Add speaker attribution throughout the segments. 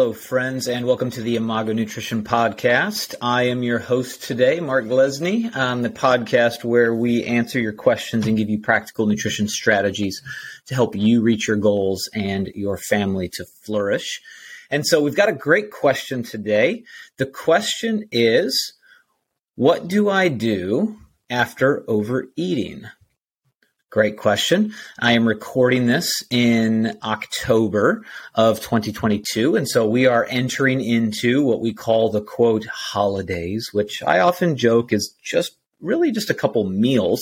Speaker 1: Hello, friends, and welcome to the Imago Nutrition Podcast. I am your host today, Mark Glesney, on the podcast where we answer your questions and give you practical nutrition strategies to help you reach your goals and your family to flourish. And so we've got a great question today. The question is What do I do after overeating? Great question. I am recording this in October of 2022. And so we are entering into what we call the quote holidays, which I often joke is just really just a couple meals.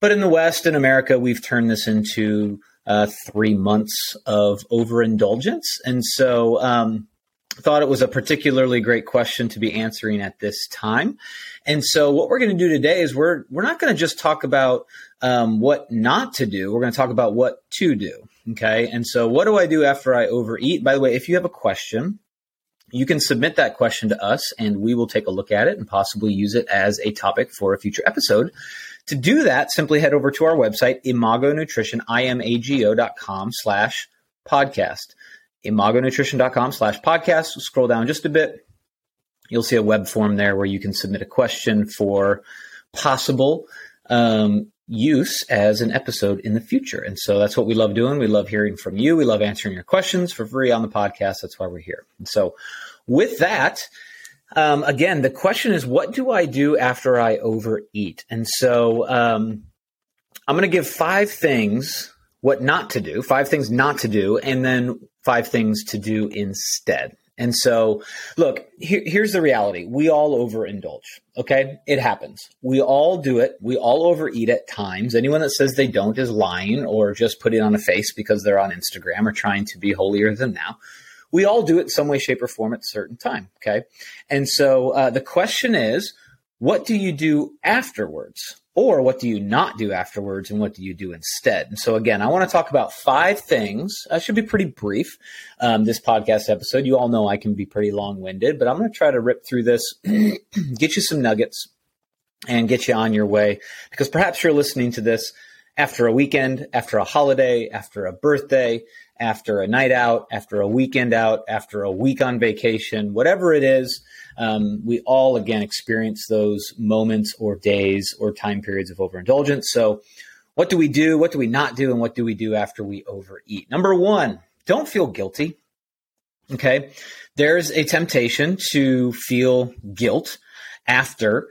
Speaker 1: But in the West, in America, we've turned this into uh, three months of overindulgence. And so, um, thought it was a particularly great question to be answering at this time. And so what we're going to do today is we're we're not going to just talk about um, what not to do. We're going to talk about what to do. Okay. And so what do I do after I overeat? By the way, if you have a question, you can submit that question to us and we will take a look at it and possibly use it as a topic for a future episode. To do that, simply head over to our website, imago nutrition, I-M-A-G-O.com slash podcast imagonutrition.com slash podcast. Scroll down just a bit. You'll see a web form there where you can submit a question for possible um, use as an episode in the future. And so that's what we love doing. We love hearing from you. We love answering your questions for free on the podcast. That's why we're here. And so with that, um, again, the question is, what do I do after I overeat? And so um, I'm going to give five things what not to do, five things not to do, and then five things to do instead. And so, look, here, here's the reality. We all overindulge. Okay. It happens. We all do it. We all overeat at times. Anyone that says they don't is lying or just putting on a face because they're on Instagram or trying to be holier than now. We all do it in some way, shape, or form at a certain time. Okay. And so uh, the question is, what do you do afterwards? Or what do you not do afterwards and what do you do instead? And so, again, I want to talk about five things. I should be pretty brief, um, this podcast episode. You all know I can be pretty long winded, but I'm going to try to rip through this, get you some nuggets, and get you on your way because perhaps you're listening to this after a weekend, after a holiday, after a birthday, after a night out, after a weekend out, after a week on vacation, whatever it is um, we all again experience those moments or days or time periods of overindulgence. So, what do we do? What do we not do? And what do we do after we overeat? Number one, don't feel guilty. Okay. There's a temptation to feel guilt after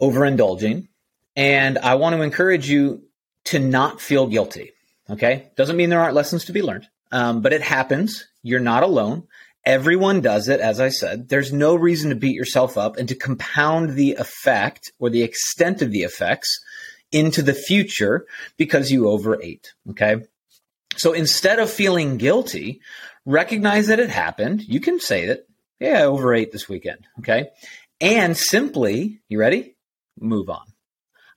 Speaker 1: overindulging. And I want to encourage you to not feel guilty. Okay. Doesn't mean there aren't lessons to be learned, um, but it happens. You're not alone. Everyone does it, as I said. There's no reason to beat yourself up and to compound the effect or the extent of the effects into the future because you overate. Okay. So instead of feeling guilty, recognize that it happened. You can say that, yeah, I overate this weekend. Okay. And simply, you ready? Move on.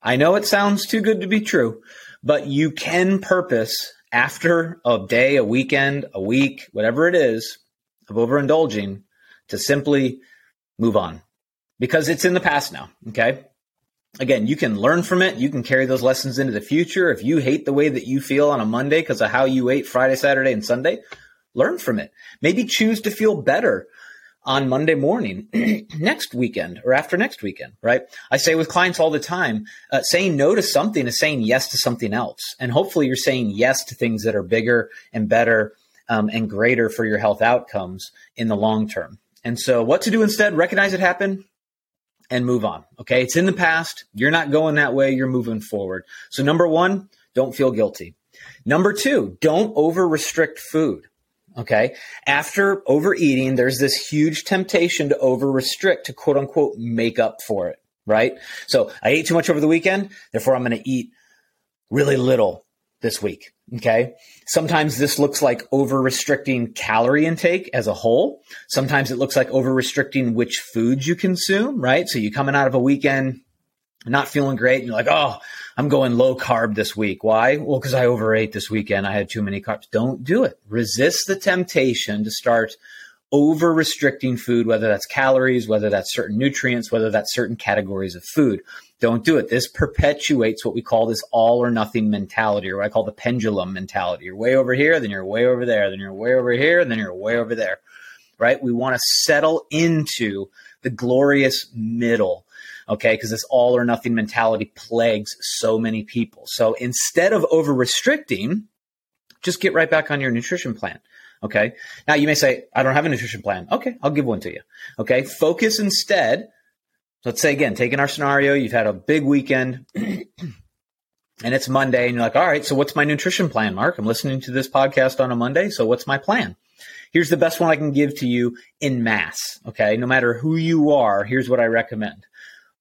Speaker 1: I know it sounds too good to be true, but you can purpose after a day, a weekend, a week, whatever it is, of overindulging to simply move on because it's in the past now. Okay. Again, you can learn from it. You can carry those lessons into the future. If you hate the way that you feel on a Monday because of how you ate Friday, Saturday, and Sunday, learn from it. Maybe choose to feel better on Monday morning next weekend or after next weekend, right? I say with clients all the time, uh, saying no to something is saying yes to something else. And hopefully you're saying yes to things that are bigger and better um, and greater for your health outcomes in the long term. And so, what to do instead? Recognize it happened and move on. Okay. It's in the past. You're not going that way. You're moving forward. So, number one, don't feel guilty. Number two, don't over restrict food. Okay. After overeating, there's this huge temptation to over restrict to quote unquote make up for it. Right. So I ate too much over the weekend. Therefore, I'm going to eat really little this week. Okay. Sometimes this looks like over restricting calorie intake as a whole. Sometimes it looks like over restricting which foods you consume, right? So you coming out of a weekend not feeling great and you're like, oh, I'm going low carb this week. Why? Well, because I overate this weekend. I had too many carbs. Don't do it. Resist the temptation to start over restricting food, whether that's calories, whether that's certain nutrients, whether that's certain categories of food. Don't do it. This perpetuates what we call this all or nothing mentality, or what I call the pendulum mentality. You're way over here, then you're way over there, then you're way over here, and then you're way over there. Right? We want to settle into the glorious middle. Okay, because this all or nothing mentality plagues so many people. So instead of over restricting, just get right back on your nutrition plan. Okay. Now you may say, I don't have a nutrition plan. Okay. I'll give one to you. Okay. Focus instead let's say again, taking our scenario, you've had a big weekend and it's Monday and you're like, all right, so what's my nutrition plan, Mark? I'm listening to this podcast on a Monday. So what's my plan? Here's the best one I can give to you in mass. Okay. No matter who you are, here's what I recommend.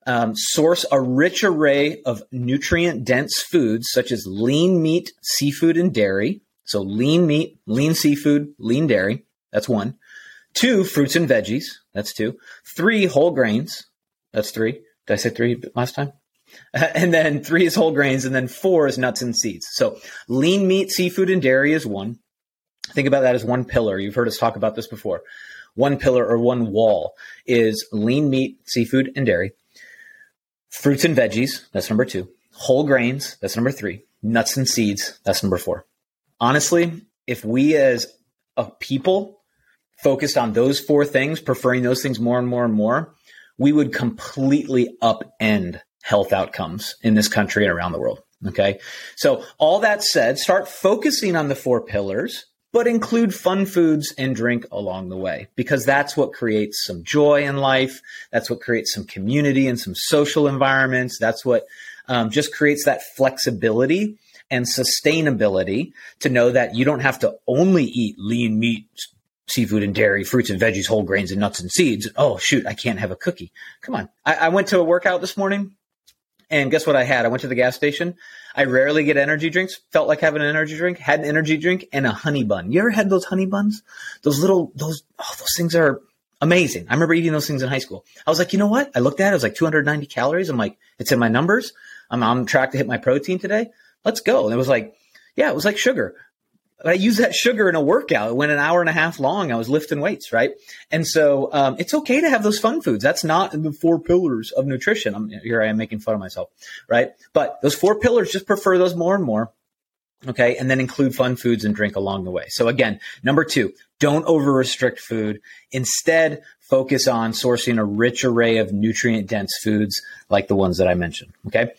Speaker 1: Um, source a rich array of nutrient dense foods such as lean meat, seafood, and dairy. So lean meat, lean seafood, lean dairy. That's one. Two, fruits and veggies. That's two. Three, whole grains. That's three. Did I say three last time? and then three is whole grains, and then four is nuts and seeds. So lean meat, seafood, and dairy is one. Think about that as one pillar. You've heard us talk about this before. One pillar or one wall is lean meat, seafood, and dairy. Fruits and veggies, that's number two. Whole grains, that's number three. Nuts and seeds, that's number four. Honestly, if we as a people focused on those four things, preferring those things more and more and more, we would completely upend health outcomes in this country and around the world. Okay. So all that said, start focusing on the four pillars, but include fun foods and drink along the way because that's what creates some joy in life. That's what creates some community and some social environments. That's what um, just creates that flexibility and sustainability to know that you don't have to only eat lean meat, seafood and dairy, fruits and veggies, whole grains and nuts and seeds. Oh shoot, I can't have a cookie. Come on. I, I, went to a workout this morning and guess what I had? I went to the gas station. I rarely get energy drinks. Felt like having an energy drink. Had an energy drink and a honey bun. You ever had those honey buns? Those little, those, oh, those things are amazing. I remember eating those things in high school. I was like, you know what? I looked at it. It was like 290 calories. I'm like, it's in my numbers. I'm on track to hit my protein today. Let's go. And it was like, yeah, it was like sugar. I use that sugar in a workout. It went an hour and a half long. I was lifting weights, right? And so um, it's okay to have those fun foods. That's not the four pillars of nutrition. I'm, here I am making fun of myself, right? But those four pillars, just prefer those more and more. Okay. And then include fun foods and drink along the way. So again, number two, don't over restrict food. Instead, focus on sourcing a rich array of nutrient dense foods like the ones that I mentioned. Okay.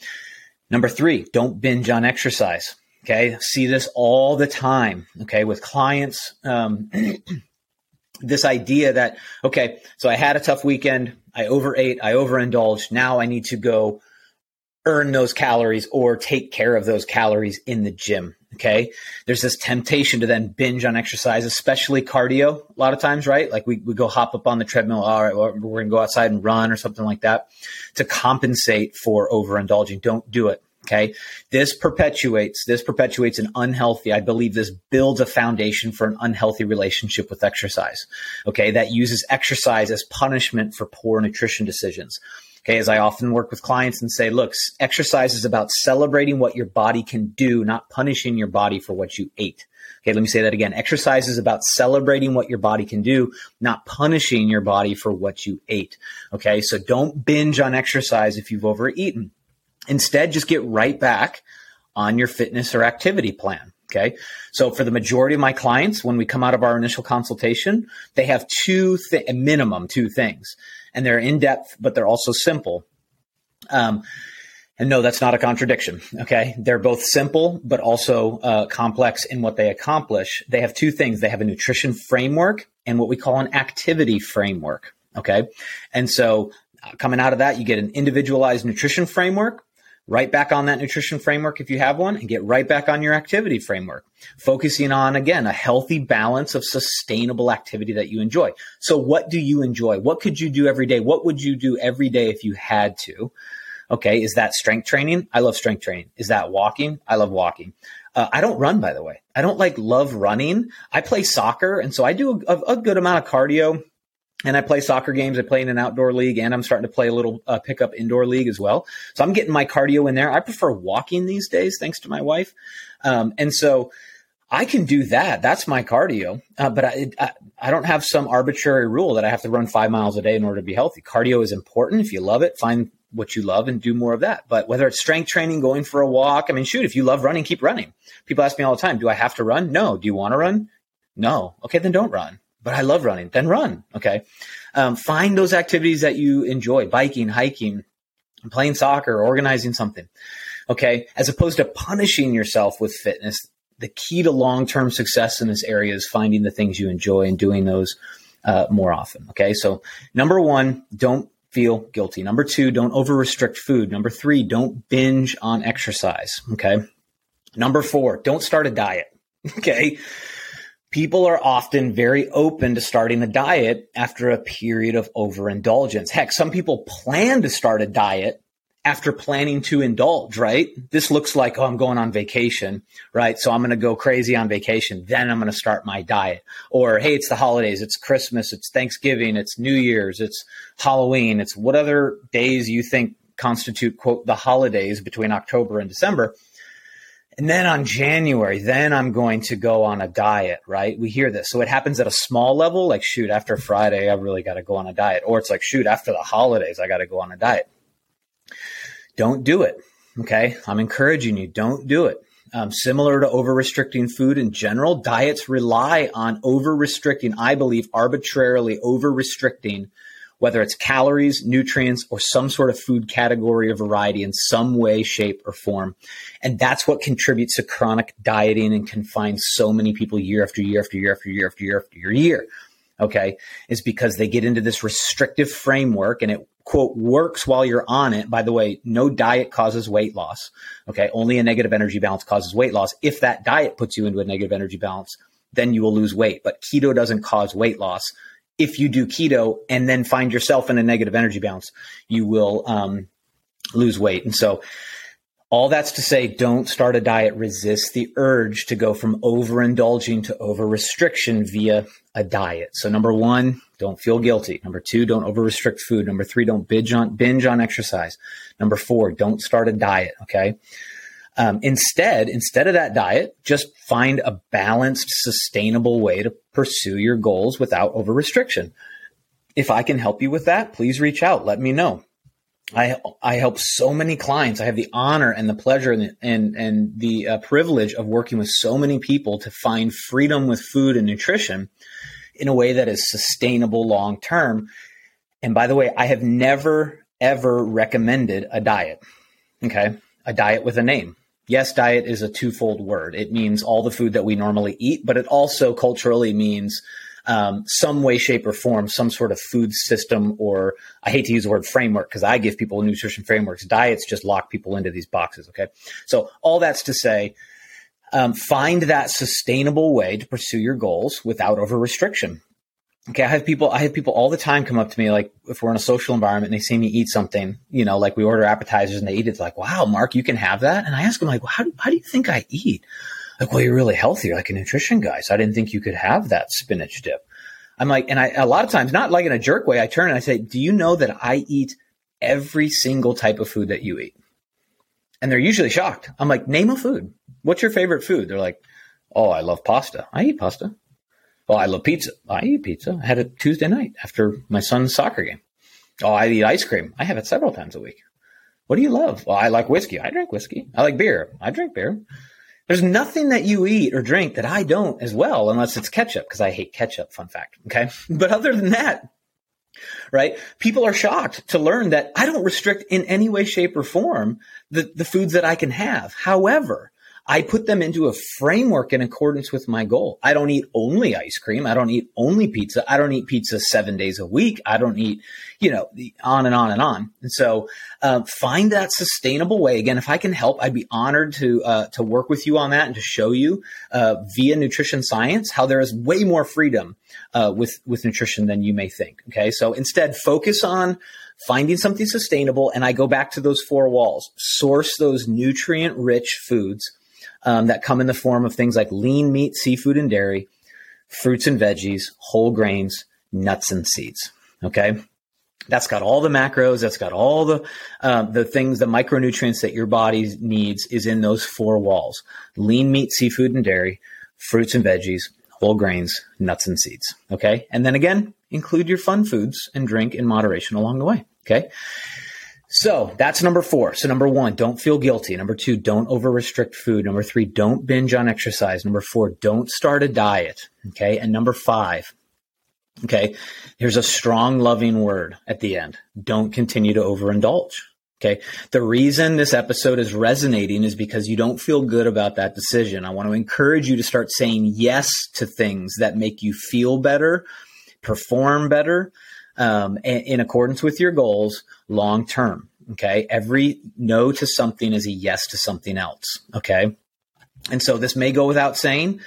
Speaker 1: Number three, don't binge on exercise. Okay. See this all the time. Okay. With clients. Um, this idea that, okay, so I had a tough weekend. I overate. I overindulged. Now I need to go earn those calories or take care of those calories in the gym. Okay. There's this temptation to then binge on exercise, especially cardio a lot of times, right? Like we, we go hop up on the treadmill. All right. We're going to go outside and run or something like that to compensate for overindulging. Don't do it. Okay. This perpetuates, this perpetuates an unhealthy, I believe this builds a foundation for an unhealthy relationship with exercise. Okay. That uses exercise as punishment for poor nutrition decisions. Okay. As I often work with clients and say, look, exercise is about celebrating what your body can do, not punishing your body for what you ate. Okay. Let me say that again. Exercise is about celebrating what your body can do, not punishing your body for what you ate. Okay. So don't binge on exercise if you've overeaten. Instead, just get right back on your fitness or activity plan. Okay. So for the majority of my clients, when we come out of our initial consultation, they have two, th- minimum two things and they're in depth, but they're also simple. Um, and no, that's not a contradiction. Okay. They're both simple, but also uh, complex in what they accomplish. They have two things. They have a nutrition framework and what we call an activity framework. Okay. And so uh, coming out of that, you get an individualized nutrition framework right back on that nutrition framework if you have one and get right back on your activity framework. Focusing on again a healthy balance of sustainable activity that you enjoy. So what do you enjoy? What could you do every day? What would you do every day if you had to? Okay is that strength training? I love strength training. Is that walking? I love walking. Uh, I don't run, by the way. I don't like love running. I play soccer, and so I do a, a good amount of cardio and I play soccer games. I play in an outdoor league, and I'm starting to play a little uh, pickup indoor league as well. So I'm getting my cardio in there. I prefer walking these days, thanks to my wife, um, and so I can do that. That's my cardio, uh, but I, I, I don't have some arbitrary rule that I have to run five miles a day in order to be healthy. Cardio is important. If you love it, find what you love and do more of that. But whether it's strength training, going for a walk, I mean, shoot, if you love running, keep running. People ask me all the time, do I have to run? No. Do you want to run? No. Okay, then don't run. But I love running. Then run. Okay. Um, find those activities that you enjoy, biking, hiking, playing soccer, organizing something. Okay. As opposed to punishing yourself with fitness, the key to long term success in this area is finding the things you enjoy and doing those uh, more often. Okay. So, number one, don't feel guilty. Number two, don't over restrict food. Number three, don't binge on exercise. Okay. Number four, don't start a diet. Okay. People are often very open to starting a diet after a period of overindulgence. Heck, some people plan to start a diet after planning to indulge, right? This looks like, oh, I'm going on vacation, right? So I'm going to go crazy on vacation. Then I'm going to start my diet. Or, hey, it's the holidays. It's Christmas. It's Thanksgiving. It's New Year's. It's Halloween. It's what other days you think constitute, quote, the holidays between October and December. And then on January, then I'm going to go on a diet, right? We hear this. So it happens at a small level, like, shoot, after Friday, I really got to go on a diet. Or it's like, shoot, after the holidays, I got to go on a diet don't do it. Okay. I'm encouraging you. Don't do it. Um, similar to over restricting food in general, diets rely on over restricting, I believe, arbitrarily over restricting, whether it's calories, nutrients, or some sort of food category or variety in some way, shape, or form. And that's what contributes to chronic dieting and confines so many people year after year after year after year after year after year. After year okay, is because they get into this restrictive framework and it quote works while you're on it. By the way, no diet causes weight loss. Okay. Only a negative energy balance causes weight loss. If that diet puts you into a negative energy balance, then you will lose weight. But keto doesn't cause weight loss. If you do keto and then find yourself in a negative energy balance, you will um, lose weight. And so all that's to say, don't start a diet. Resist the urge to go from overindulging to over restriction via a diet. So number one, don't feel guilty. Number two, don't over restrict food. Number three, don't binge on, binge on exercise. Number four, don't start a diet. Okay. Um, instead, instead of that diet, just find a balanced, sustainable way to pursue your goals without over restriction. If I can help you with that, please reach out. Let me know. I I help so many clients. I have the honor and the pleasure and the, and, and the uh, privilege of working with so many people to find freedom with food and nutrition in a way that is sustainable long term. And by the way, I have never ever recommended a diet. Okay, a diet with a name. Yes, diet is a twofold word. It means all the food that we normally eat, but it also culturally means um, some way, shape, or form, some sort of food system, or I hate to use the word framework because I give people nutrition frameworks. Diets just lock people into these boxes. Okay. So all that's to say, um, find that sustainable way to pursue your goals without over restriction. Okay, I have people. I have people all the time come up to me, like if we're in a social environment and they see me eat something, you know, like we order appetizers and they eat it. Like, wow, Mark, you can have that. And I ask them, like, well, how do, how do you think I eat? like, well, you're really healthy. You're like a nutrition guy. So I didn't think you could have that spinach dip. I'm like, and I, a lot of times, not like in a jerk way, I turn and I say, do you know that I eat every single type of food that you eat? And they're usually shocked. I'm like, name a food. What's your favorite food? They're like, oh, I love pasta. I eat pasta. Oh, I love pizza. I eat pizza. I had it Tuesday night after my son's soccer game. Oh, I eat ice cream. I have it several times a week. What do you love? Well, I like whiskey. I drink whiskey. I like beer. I drink beer. There's nothing that you eat or drink that I don't as well, unless it's ketchup, because I hate ketchup, fun fact. Okay. But other than that, right? People are shocked to learn that I don't restrict in any way, shape, or form the, the foods that I can have. However, I put them into a framework in accordance with my goal. I don't eat only ice cream. I don't eat only pizza. I don't eat pizza seven days a week. I don't eat, you know, on and on and on. And so, uh, find that sustainable way. Again, if I can help, I'd be honored to uh, to work with you on that and to show you uh, via nutrition science how there is way more freedom uh, with with nutrition than you may think. Okay, so instead, focus on finding something sustainable, and I go back to those four walls. Source those nutrient rich foods um, that come in the form of things like lean meat, seafood, and dairy, fruits and veggies, whole grains, nuts and seeds. Okay. That's got all the macros. That's got all the uh, the things, the micronutrients that your body needs is in those four walls: lean meat, seafood, and dairy, fruits and veggies, whole grains, nuts and seeds. Okay, and then again, include your fun foods and drink in moderation along the way. Okay, So that's number four. So number one, don't feel guilty. Number two, don't over restrict food. Number three, don't binge on exercise. Number four, don't start a diet. Okay. And number five, okay, here's a strong, loving word at the end. Don't continue to overindulge. Okay. The reason this episode is resonating is because you don't feel good about that decision. I want to encourage you to start saying yes to things that make you feel better, perform better, um, in accordance with your goals long term. Okay. Every no to something is a yes to something else. Okay. And so this may go without saying,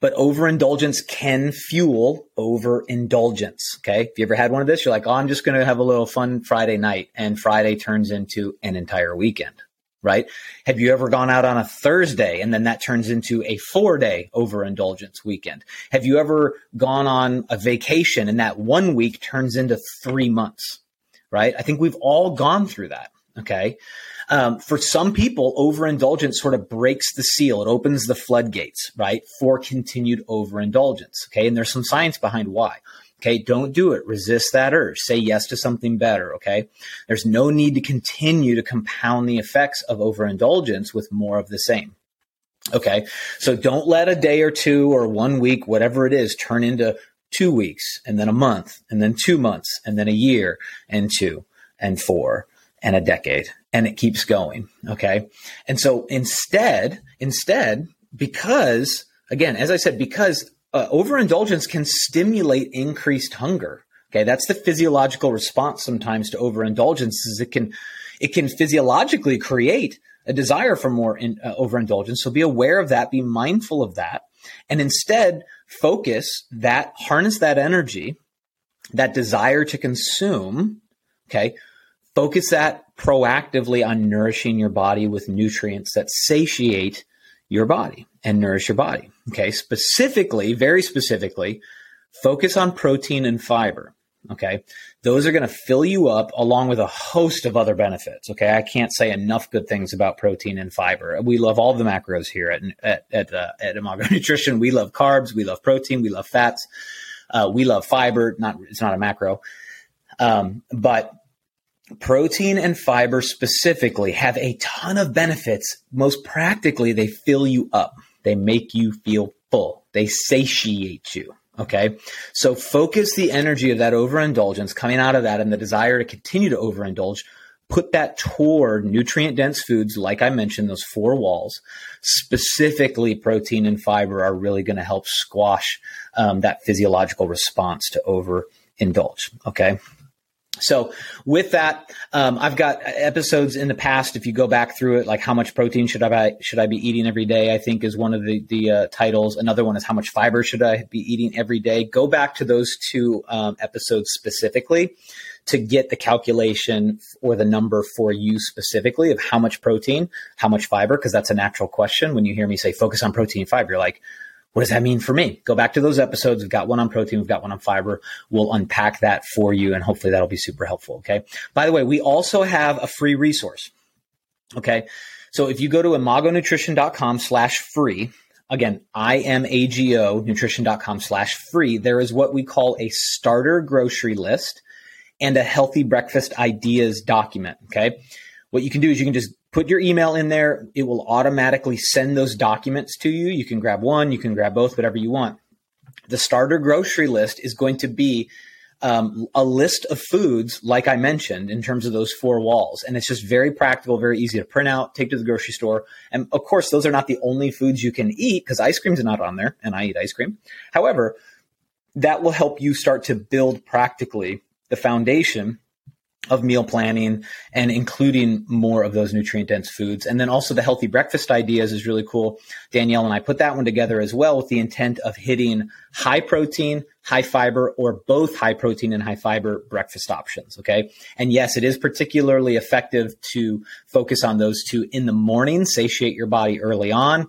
Speaker 1: but overindulgence can fuel overindulgence. Okay. If you ever had one of this, you're like, oh, I'm just going to have a little fun Friday night. And Friday turns into an entire weekend, right? Have you ever gone out on a Thursday and then that turns into a four day overindulgence weekend? Have you ever gone on a vacation and that one week turns into three months, right? I think we've all gone through that. Okay. Um, for some people, overindulgence sort of breaks the seal. It opens the floodgates, right, for continued overindulgence. Okay. And there's some science behind why. Okay. Don't do it. Resist that urge. Say yes to something better. Okay. There's no need to continue to compound the effects of overindulgence with more of the same. Okay. So don't let a day or two or one week, whatever it is, turn into two weeks and then a month and then two months and then a year and two and four and a decade and it keeps going. Okay. And so instead, instead, because again, as I said, because uh, overindulgence can stimulate increased hunger. Okay. That's the physiological response sometimes to overindulgence is it can, it can physiologically create a desire for more in, uh, overindulgence. So be aware of that. Be mindful of that. And instead focus that, harness that energy, that desire to consume. Okay Focus that proactively on nourishing your body with nutrients that satiate your body and nourish your body. Okay. Specifically, very specifically, focus on protein and fiber. Okay. Those are going to fill you up along with a host of other benefits. Okay. I can't say enough good things about protein and fiber. We love all the macros here at, at, at, uh, at Imago Nutrition. We love carbs. We love protein. We love fats. Uh, we love fiber. Not, it's not a macro. Um, but Protein and fiber specifically have a ton of benefits. Most practically, they fill you up. They make you feel full. They satiate you. Okay. So focus the energy of that overindulgence coming out of that and the desire to continue to overindulge. Put that toward nutrient dense foods, like I mentioned, those four walls. Specifically, protein and fiber are really going to help squash um, that physiological response to overindulge. Okay. So with that, um, I've got episodes in the past. If you go back through it, like how much protein should I should I be eating every day? I think is one of the the uh, titles. Another one is how much fiber should I be eating every day? Go back to those two um, episodes specifically to get the calculation or the number for you specifically of how much protein, how much fiber, because that's a natural question. When you hear me say focus on protein fiber, you're like, what does that mean for me? Go back to those episodes. We've got one on protein. We've got one on fiber. We'll unpack that for you and hopefully that'll be super helpful. Okay. By the way, we also have a free resource. Okay. So if you go to imagonutrition.com slash free, again, I-M-A-G-O nutrition.com slash free, there is what we call a starter grocery list and a healthy breakfast ideas document. Okay. What you can do is you can just put your email in there. It will automatically send those documents to you. You can grab one, you can grab both, whatever you want. The starter grocery list is going to be um, a list of foods, like I mentioned, in terms of those four walls. And it's just very practical, very easy to print out, take to the grocery store. And of course, those are not the only foods you can eat because ice cream's not on there, and I eat ice cream. However, that will help you start to build practically the foundation of meal planning and including more of those nutrient dense foods. And then also the healthy breakfast ideas is really cool. Danielle and I put that one together as well with the intent of hitting high protein, high fiber, or both high protein and high fiber breakfast options. Okay. And yes, it is particularly effective to focus on those two in the morning, satiate your body early on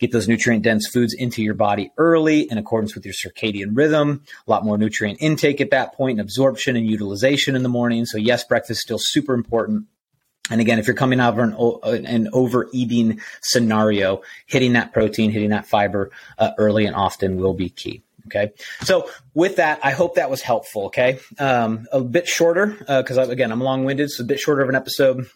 Speaker 1: get those nutrient dense foods into your body early in accordance with your circadian rhythm. A lot more nutrient intake at that point, and absorption and utilization in the morning. So yes, breakfast is still super important. And again, if you're coming out of an, an overeating scenario, hitting that protein, hitting that fiber uh, early and often will be key. Okay. So with that, I hope that was helpful. Okay. Um, a bit shorter, because uh, again, I'm long winded, so a bit shorter of an episode.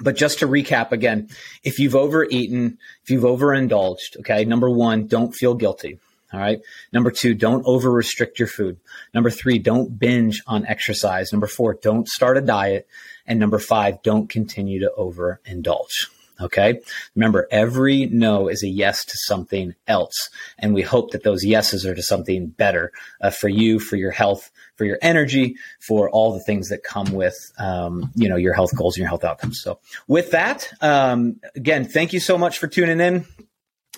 Speaker 1: But just to recap again, if you've overeaten, if you've overindulged, okay, number one, don't feel guilty. All right. Number two, don't over restrict your food. Number three, don't binge on exercise. Number four, don't start a diet. And number five, don't continue to overindulge. Okay. Remember, every no is a yes to something else. And we hope that those yeses are to something better uh, for you, for your health, for your energy, for all the things that come with, um, you know, your health goals and your health outcomes. So with that, um, again, thank you so much for tuning in.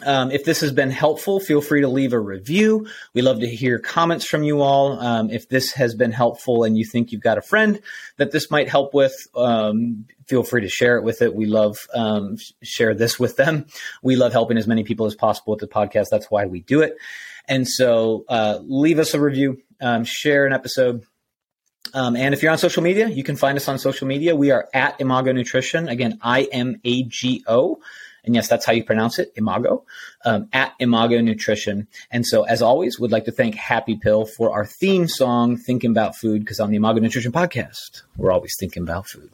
Speaker 1: Um, if this has been helpful, feel free to leave a review. We love to hear comments from you all. Um, if this has been helpful and you think you've got a friend that this might help with, um, feel free to share it with it. We love um, share this with them. We love helping as many people as possible with the podcast. That's why we do it. And so, uh, leave us a review, um, share an episode. Um, and if you're on social media, you can find us on social media. We are at Imago Nutrition. Again, I M A G O. And yes, that's how you pronounce it, Imago, um, at Imago Nutrition. And so, as always, would like to thank Happy Pill for our theme song, Thinking About Food, because on the Imago Nutrition podcast, we're always thinking about food.